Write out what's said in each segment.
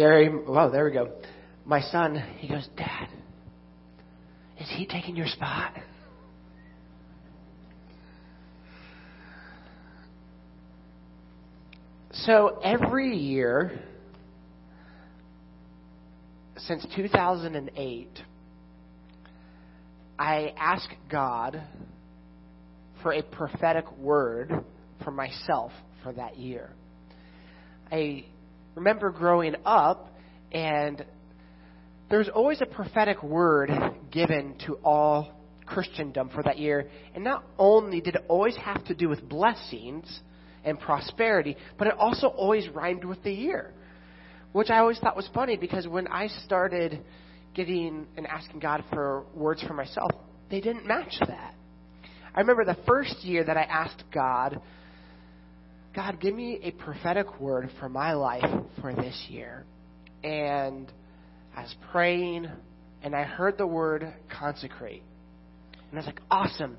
Gary, well, there we go. My son, he goes, Dad, is he taking your spot? So every year since 2008, I ask God for a prophetic word for myself for that year. I remember growing up and there's always a prophetic word given to all Christendom for that year. And not only did it always have to do with blessings and prosperity, but it also always rhymed with the year. Which I always thought was funny because when I started getting and asking God for words for myself, they didn't match that. I remember the first year that I asked God, God, give me a prophetic word for my life for this year. And I was praying and I heard the word consecrate. And I was like, awesome.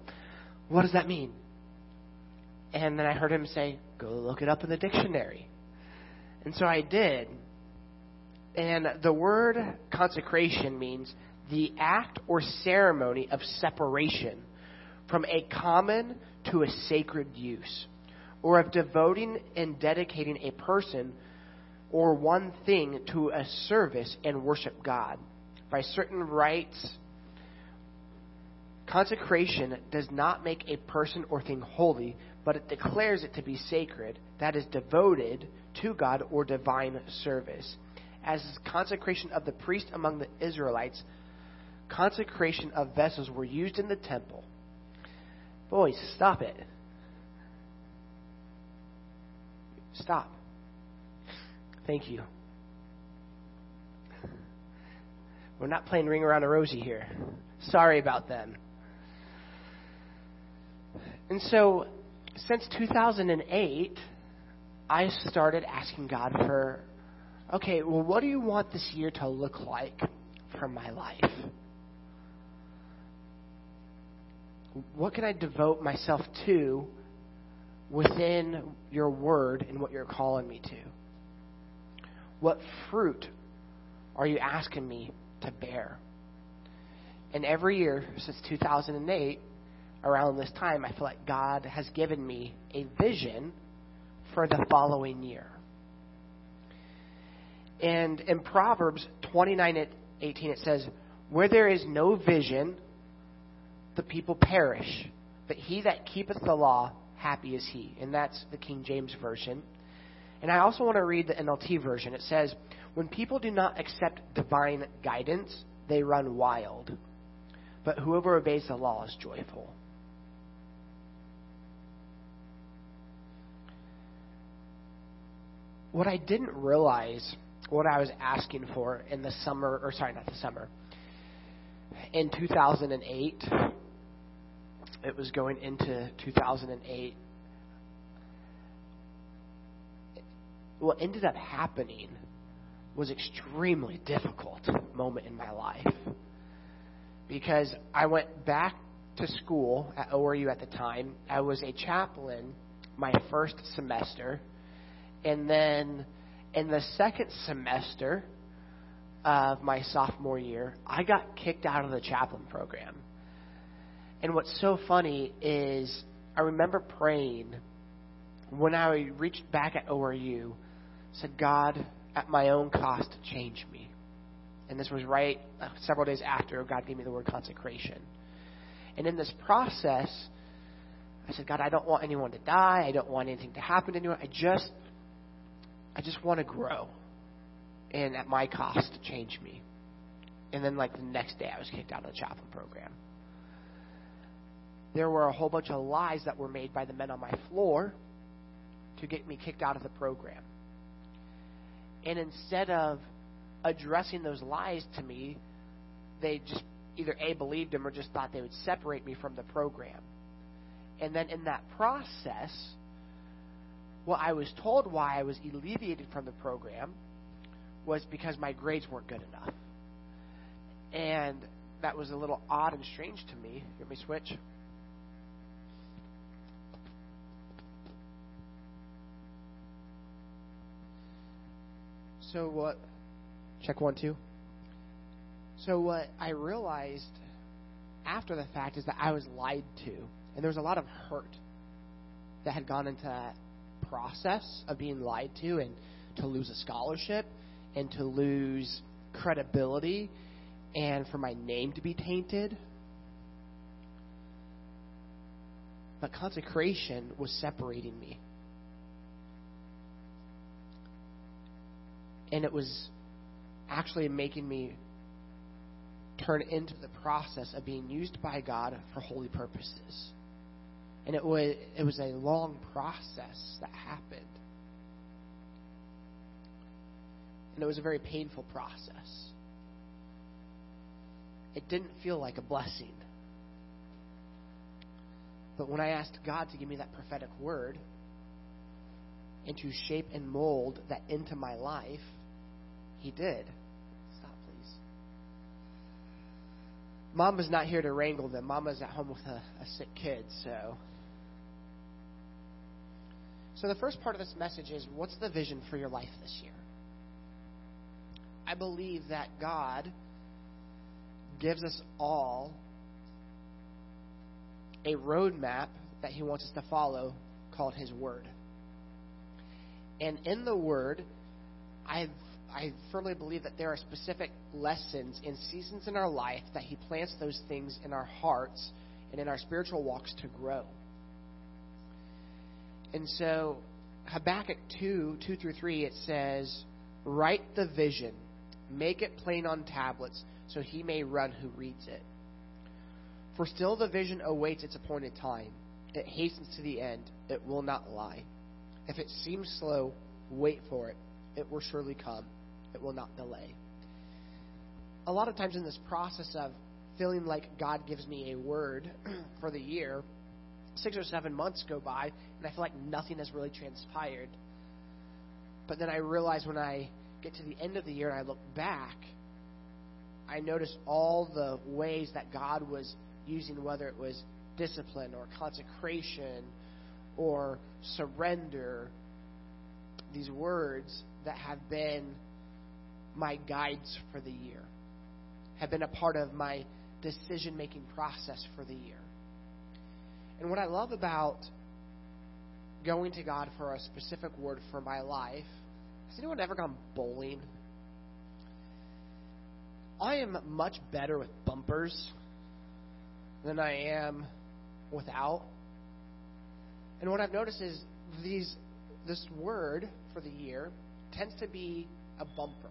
What does that mean? And then I heard him say, go look it up in the dictionary. And so I did. And the word consecration means the act or ceremony of separation from a common to a sacred use, or of devoting and dedicating a person or one thing to a service and worship God by certain rites. Consecration does not make a person or thing holy, but it declares it to be sacred, that is, devoted to God or divine service. As is consecration of the priest among the Israelites, consecration of vessels were used in the temple. Boys, stop it. Stop. Thank you. We're not playing Ring Around a Rosie here. Sorry about them. And so, since 2008, I started asking God for, okay, well, what do you want this year to look like for my life? What can I devote myself to within your word and what you're calling me to? What fruit are you asking me to bear? And every year since 2008, around this time, I feel like God has given me a vision for the following year. And in Proverbs 29 18, it says, Where there is no vision, the people perish. But he that keepeth the law, happy is he. And that's the King James Version. And I also want to read the NLT version. It says, When people do not accept divine guidance, they run wild. But whoever obeys the law is joyful. What I didn't realize, what I was asking for in the summer, or sorry, not the summer, in 2008, it was going into 2008. What ended up happening was extremely difficult moment in my life because I went back to school at ORU at the time. I was a chaplain my first semester, and then in the second semester of my sophomore year, I got kicked out of the chaplain program. And what's so funny is I remember praying when I reached back at ORU, said, God, at my own cost, change me. And this was right uh, several days after God gave me the word consecration. And in this process, I said, God, I don't want anyone to die. I don't want anything to happen to anyone. I just, I just want to grow. And at my cost, change me. And then, like the next day, I was kicked out of the chaplain program there were a whole bunch of lies that were made by the men on my floor to get me kicked out of the program. And instead of addressing those lies to me, they just either A, believed them or just thought they would separate me from the program. And then in that process, what I was told why I was alleviated from the program was because my grades weren't good enough. And that was a little odd and strange to me. Let me switch. So what Check one, two. So, what I realized after the fact is that I was lied to. And there was a lot of hurt that had gone into that process of being lied to and to lose a scholarship and to lose credibility and for my name to be tainted. But consecration was separating me. And it was actually making me turn into the process of being used by God for holy purposes. And it was it was a long process that happened. And it was a very painful process. It didn't feel like a blessing. But when I asked God to give me that prophetic word and to shape and mold that into my life, He did. Stop, please. Mama's not here to wrangle them. Mama's at home with a, a sick kid, so. So, the first part of this message is what's the vision for your life this year? I believe that God gives us all a roadmap that He wants us to follow called His Word. And in the Word, I've, I firmly believe that there are specific lessons and seasons in our life that He plants those things in our hearts and in our spiritual walks to grow. And so, Habakkuk 2 2 through 3, it says, Write the vision, make it plain on tablets, so he may run who reads it. For still the vision awaits its appointed time. It hastens to the end. It will not lie. If it seems slow, wait for it. It will surely come. It will not delay. A lot of times in this process of feeling like God gives me a word for the year, six or seven months go by, and I feel like nothing has really transpired. But then I realize when I get to the end of the year and I look back, I notice all the ways that God was using, whether it was discipline or consecration or surrender, these words that have been my guides for the year, have been a part of my decision making process for the year. And what I love about going to God for a specific word for my life, has anyone ever gone bowling? I am much better with bumpers than I am without. And what I've noticed is these this word for the year tends to be a bumper.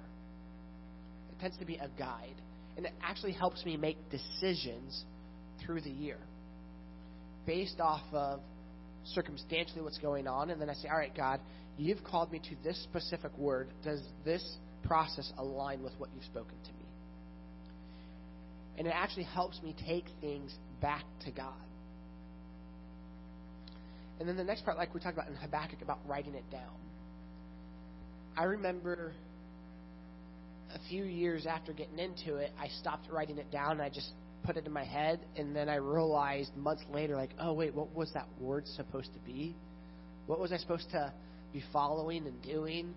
Tends to be a guide. And it actually helps me make decisions through the year based off of circumstantially what's going on. And then I say, All right, God, you've called me to this specific word. Does this process align with what you've spoken to me? And it actually helps me take things back to God. And then the next part, like we talked about in Habakkuk, about writing it down. I remember a few years after getting into it, I stopped writing it down and I just put it in my head. And then I realized months later, like, oh, wait, what was that word supposed to be? What was I supposed to be following and doing?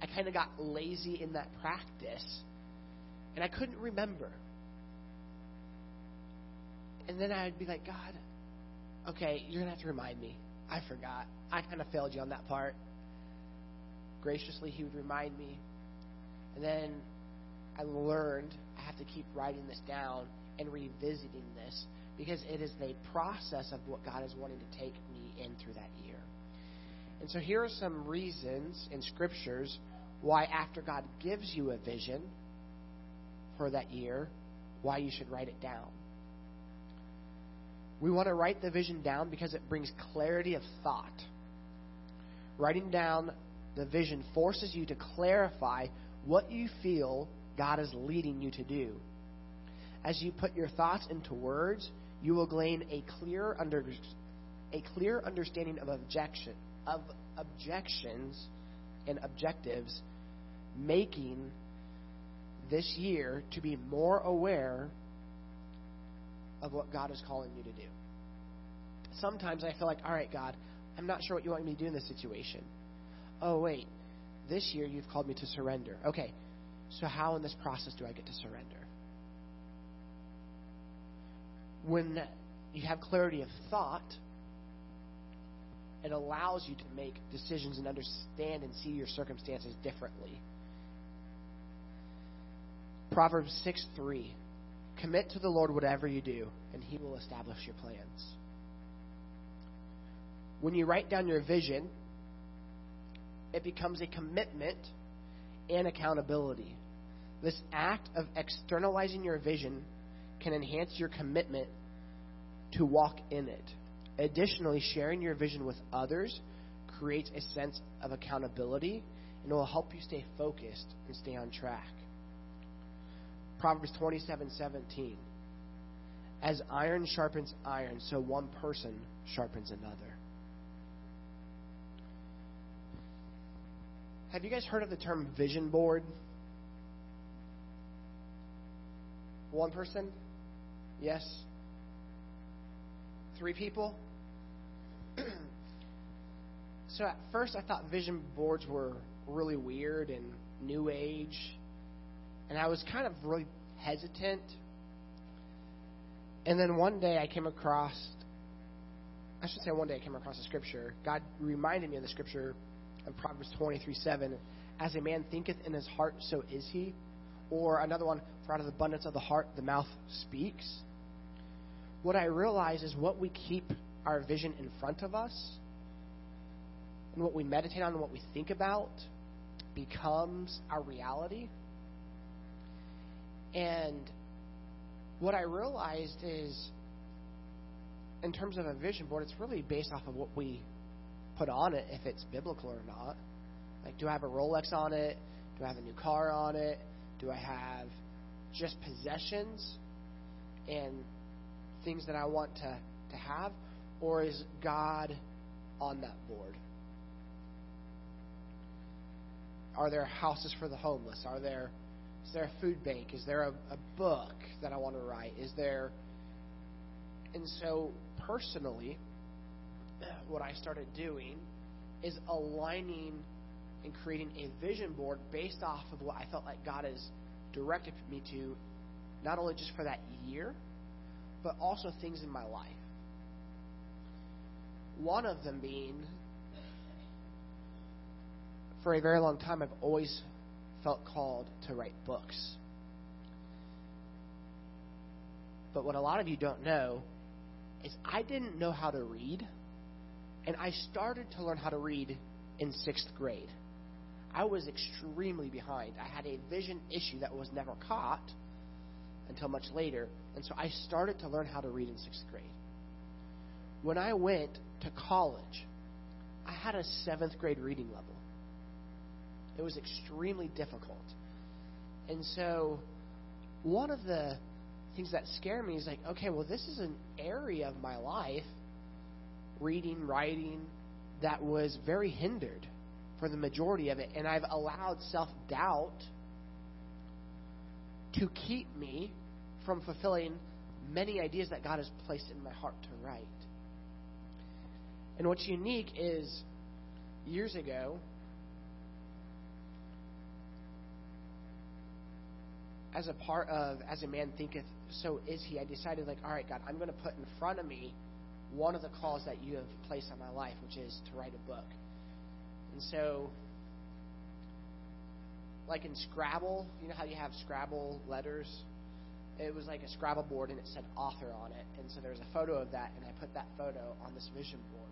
I kind of got lazy in that practice. And I couldn't remember. And then I'd be like, God, okay, you're to have to remind me. I forgot. I kind of failed you on that part. Graciously, He would remind me. And then I learned I have to keep writing this down and revisiting this because it is the process of what God is wanting to take me in through that year. And so here are some reasons in scriptures why, after God gives you a vision for that year, why you should write it down. We want to write the vision down because it brings clarity of thought. Writing down the vision forces you to clarify what you feel God is leading you to do. As you put your thoughts into words, you will gain a clear under, a clear understanding of objection of objections and objectives, making this year to be more aware of what God is calling you to do. Sometimes I feel like, all right, God, I'm not sure what you want me to do in this situation. Oh, wait, this year you've called me to surrender. Okay, So, how in this process do I get to surrender? When you have clarity of thought, it allows you to make decisions and understand and see your circumstances differently. Proverbs 6 3. Commit to the Lord whatever you do, and He will establish your plans. When you write down your vision, it becomes a commitment and accountability. This act of externalizing your vision can enhance your commitment to walk in it. Additionally, sharing your vision with others creates a sense of accountability and will help you stay focused and stay on track. Proverbs 27:17 As iron sharpens iron, so one person sharpens another. Have you guys heard of the term vision board? One person? Yes? Three people? so at first I thought vision boards were really weird and new age. And I was kind of really hesitant. And then one day I came across, I should say one day I came across a scripture. God reminded me of the scripture in Proverbs 23 7. As a man thinketh in his heart, so is he. Or another one, for out of the abundance of the heart, the mouth speaks. What I realize is what we keep our vision in front of us and what we meditate on and what we think about becomes our reality. And what I realized is, in terms of a vision board, it's really based off of what we put on it, if it's biblical or not. Like, do I have a Rolex on it? Do I have a new car on it? Do I have just possessions and things that I want to, to have? Or is God on that board? Are there houses for the homeless? Are there is there a food bank? Is there a, a book that I want to write? Is there and so personally what I started doing is aligning and creating a vision board based off of what I felt like God has directed me to, not only just for that year, but also things in my life. One of them being, for a very long time, I've always felt called to write books. But what a lot of you don't know is I didn't know how to read, and I started to learn how to read in sixth grade. I was extremely behind. I had a vision issue that was never caught until much later, and so I started to learn how to read in sixth grade. When I went to college, I had a seventh grade reading level. It was extremely difficult. And so, one of the things that scare me is like, okay, well, this is an area of my life, reading, writing, that was very hindered for the majority of it. And I've allowed self doubt to keep me from fulfilling many ideas that God has placed in my heart to write. And what's unique is years ago, as a part of as a man thinketh so is he i decided like all right god i'm going to put in front of me one of the calls that you have placed on my life which is to write a book. And so like in scrabble you know how you have scrabble letters? It was like a scrabble board and it said author on it. And so there was a photo of that and i put that photo on this vision board.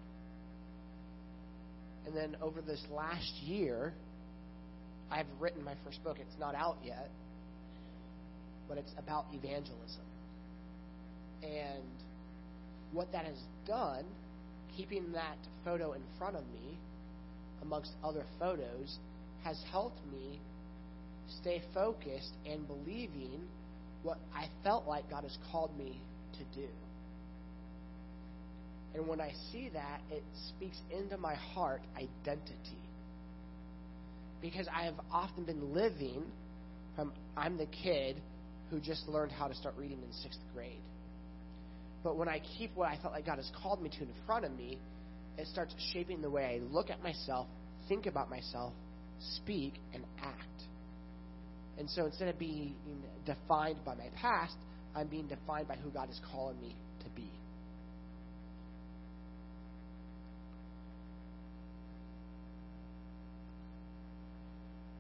And then over this last year i've written my first book. It's not out yet but it's about evangelism. And what that has done, keeping that photo in front of me amongst other photos, has helped me stay focused and believing what I felt like God has called me to do. And when I see that, it speaks into my heart identity. Because I have often been living from I'm the kid who just learned how to start reading in sixth grade. But when I keep what I felt like God has called me to in front of me, it starts shaping the way I look at myself, think about myself, speak, and act. And so instead of being defined by my past, I'm being defined by who God is calling me to be.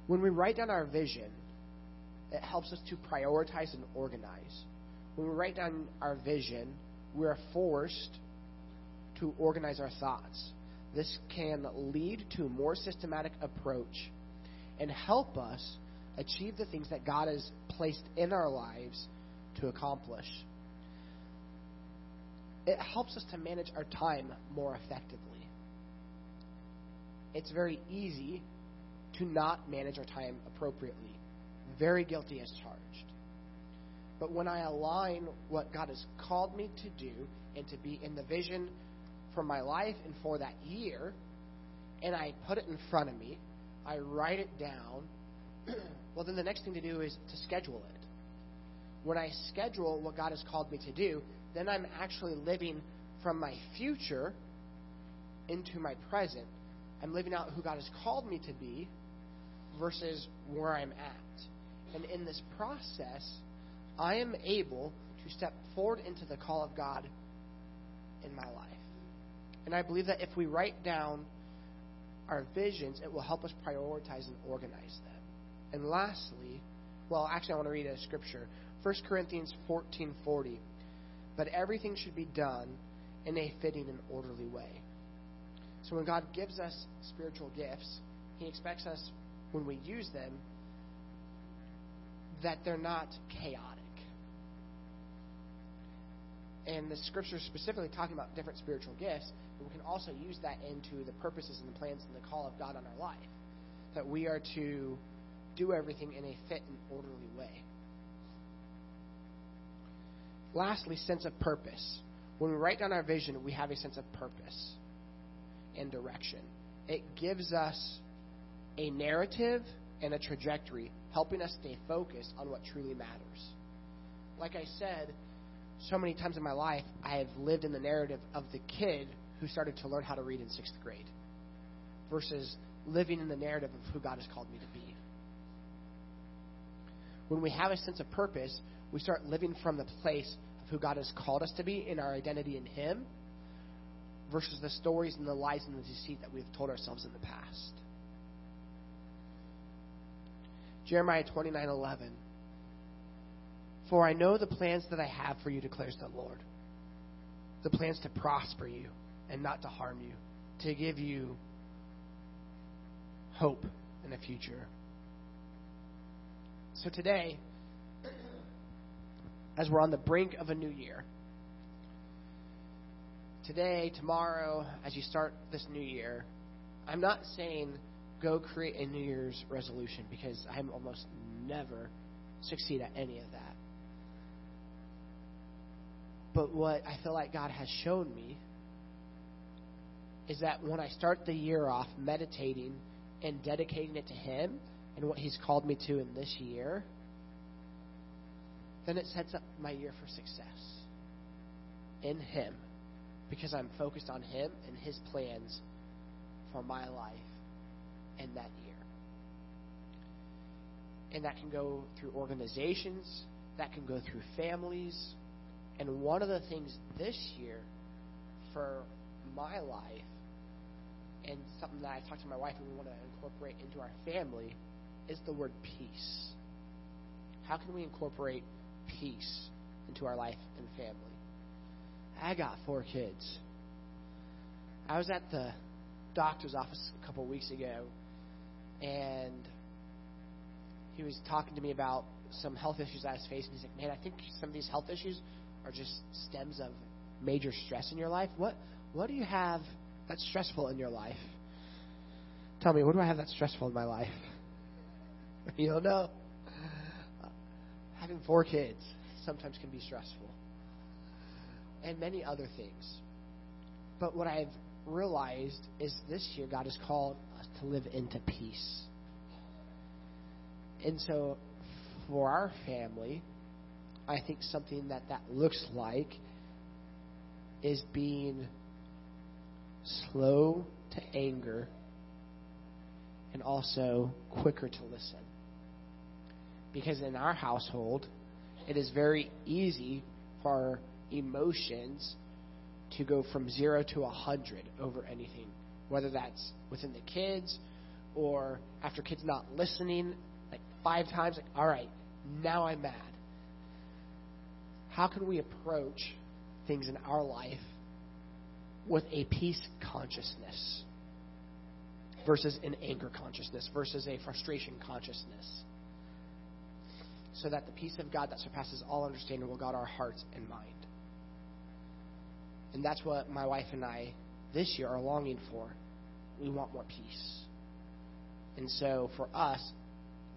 When we write down our vision, it helps us to prioritize and organize. When we write down our vision, we're forced to organize our thoughts. This can lead to a more systematic approach and help us achieve the things that God has placed in our lives to accomplish. It helps us to manage our time more effectively. It's very easy to not manage our time appropriately. Very guilty as charged. But when I align what God has called me to do and to be in the vision for my life and for that year, and I put it in front of me, I write it down, well, then the next thing to do is to schedule it. When I schedule what God has called me to do, then I'm actually living from my future into my present. I'm living out who God has called me to be versus where I'm at. And in this process, I am able to step forward into the call of God in my life. And I believe that if we write down our visions, it will help us prioritize and organize them. And lastly, well, actually, I want to read a scripture. 1 Corinthians 14:40. But everything should be done in a fitting and orderly way. So when God gives us spiritual gifts, He expects us, when we use them, that they're not chaotic. And the scripture is specifically talking about different spiritual gifts, but we can also use that into the purposes and the plans and the call of God on our life. That we are to do everything in a fit and orderly way. Lastly, sense of purpose. When we write down our vision, we have a sense of purpose and direction. It gives us a narrative and a trajectory, helping us stay focused on what truly matters. Like I said, so many times in my life, I have lived in the narrative of the kid who started to learn how to read in sixth grade versus living in the narrative of who God has called me to be. When we have a sense of purpose, we start living from the place of who God has called us to be in our identity in Him versus the stories and the lies and the deceit that we've told ourselves in the past. Jeremiah 29:11 For I know the plans that I have for you declares the Lord the plans to prosper you and not to harm you to give you hope in the future so today, as we're on the brink of a new year, today, tomorrow, as you start this new year, I'm not saying go create a New Year's resolution because I'm almost never succeed at any of that. But what I feel like God has shown me is that when I start the year off meditating and dedicating it to Him, and what He's called me to in this year, then it sets up my year for success in Him because I'm focused on Him and His plans for my life in that year. And that can go through organizations, that can go through families. And one of the things this year for my life, and something that I talked to my wife and we want to incorporate into our family, is the word peace. How can we incorporate peace into our life and family? I got four kids. I was at the doctor's office a couple of weeks ago, and he was talking to me about some health issues I was facing. He's like, "Man, I think some of these health issues are just stems of major stress in your life. What what do you have that's stressful in your life? Tell me, what do I have that's stressful in my life?" you don't know. Having four kids sometimes can be stressful, and many other things. But what I've realized is this year God has called us to live into peace. And so for our family, I think something that that looks like is being slow to anger and also quicker to listen Because in our household, it is very easy for emotions to go from zero to a hundred over anything, whether that's within the kids or after kids not listening like five times, like, all right, now I'm mad. How can we approach things in our life with a peace consciousness versus an anger consciousness versus a frustration consciousness? So that the peace of God that surpasses all understanding will guard our hearts and mind. And that's what my wife and I this year are longing for. We want more peace. And so for us,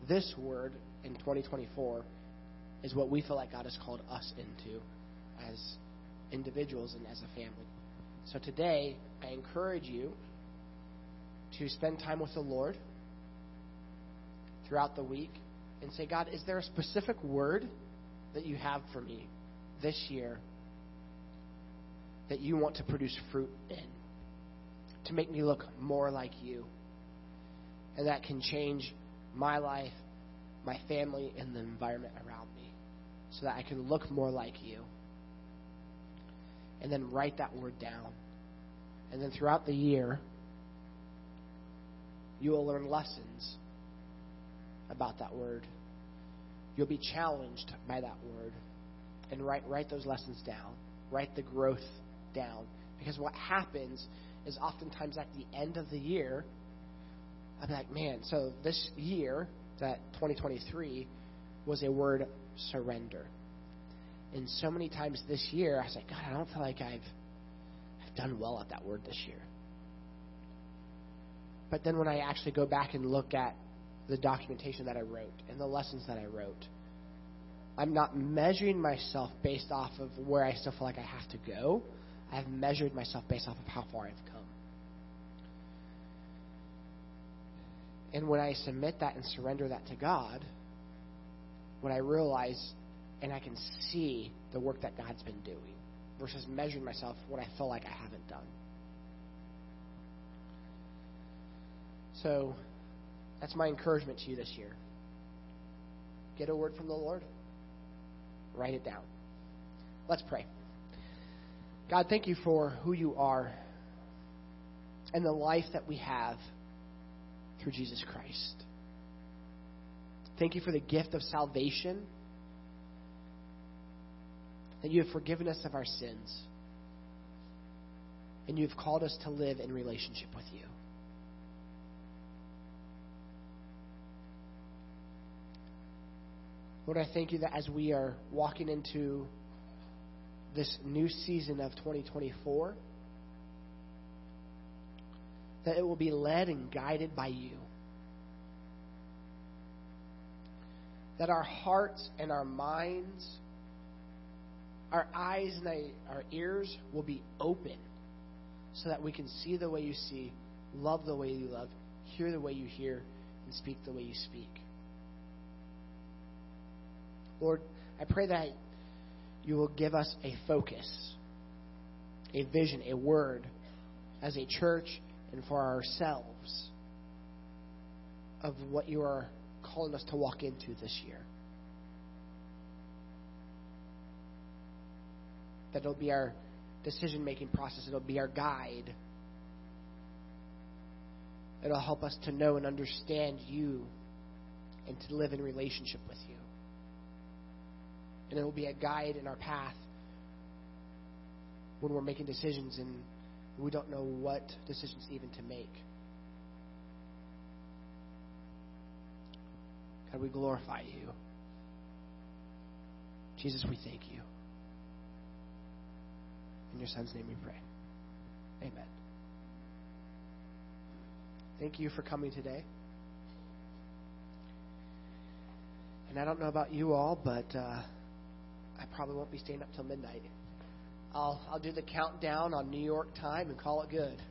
this word in 2024 is what we feel like God has called us into as individuals and as a family. So today, I encourage you to spend time with the Lord throughout the week and say, God, is there a specific word that you have for me this year that you want to produce fruit in? To make me look more like you. And that can change my life, my family, and the environment around me so that I can look more like you. And then write that word down. And then throughout the year, you will learn lessons about that word. You'll be challenged by that word. And write, write those lessons down. Write the growth down. Because what happens is oftentimes at the end of the year, I'm like, man, so this year, that 2023, was a word surrender. And so many times this year, I was like, God, I don't feel like I've, I've done well at that word this year. But then when I actually go back and look at the documentation that I wrote and the lessons that I wrote, I'm not measuring myself based off of where I still feel like I have to go. I've measured myself based off of how far I've come. And when I submit that and surrender that to God, what I realize and I can see the work that God's been doing versus measuring myself what I feel like I haven't done. So that's my encouragement to you this year. Get a word from the Lord, write it down. Let's pray. God, thank you for who you are and the life that we have through Jesus Christ. Thank you for the gift of salvation, that you have forgiven us of our sins, and you have called us to live in relationship with you. Lord, I thank you that as we are walking into this new season of 2024, that it will be led and guided by you. That our hearts and our minds, our eyes and our ears will be open so that we can see the way you see, love the way you love, hear the way you hear, and speak the way you speak. Lord, I pray that you will give us a focus, a vision, a word as a church and for ourselves of what you are calling us to walk into this year. That it'll be our decision making process, it'll be our guide. It'll help us to know and understand you and to live in relationship with you and it will be a guide in our path when we're making decisions and we don't know what decisions even to make. We glorify you. Jesus, we thank you. In your Son's name we pray. Amen. Thank you for coming today. And I don't know about you all, but. Uh, I probably won't be staying up till midnight. I'll I'll do the countdown on New York time and call it good.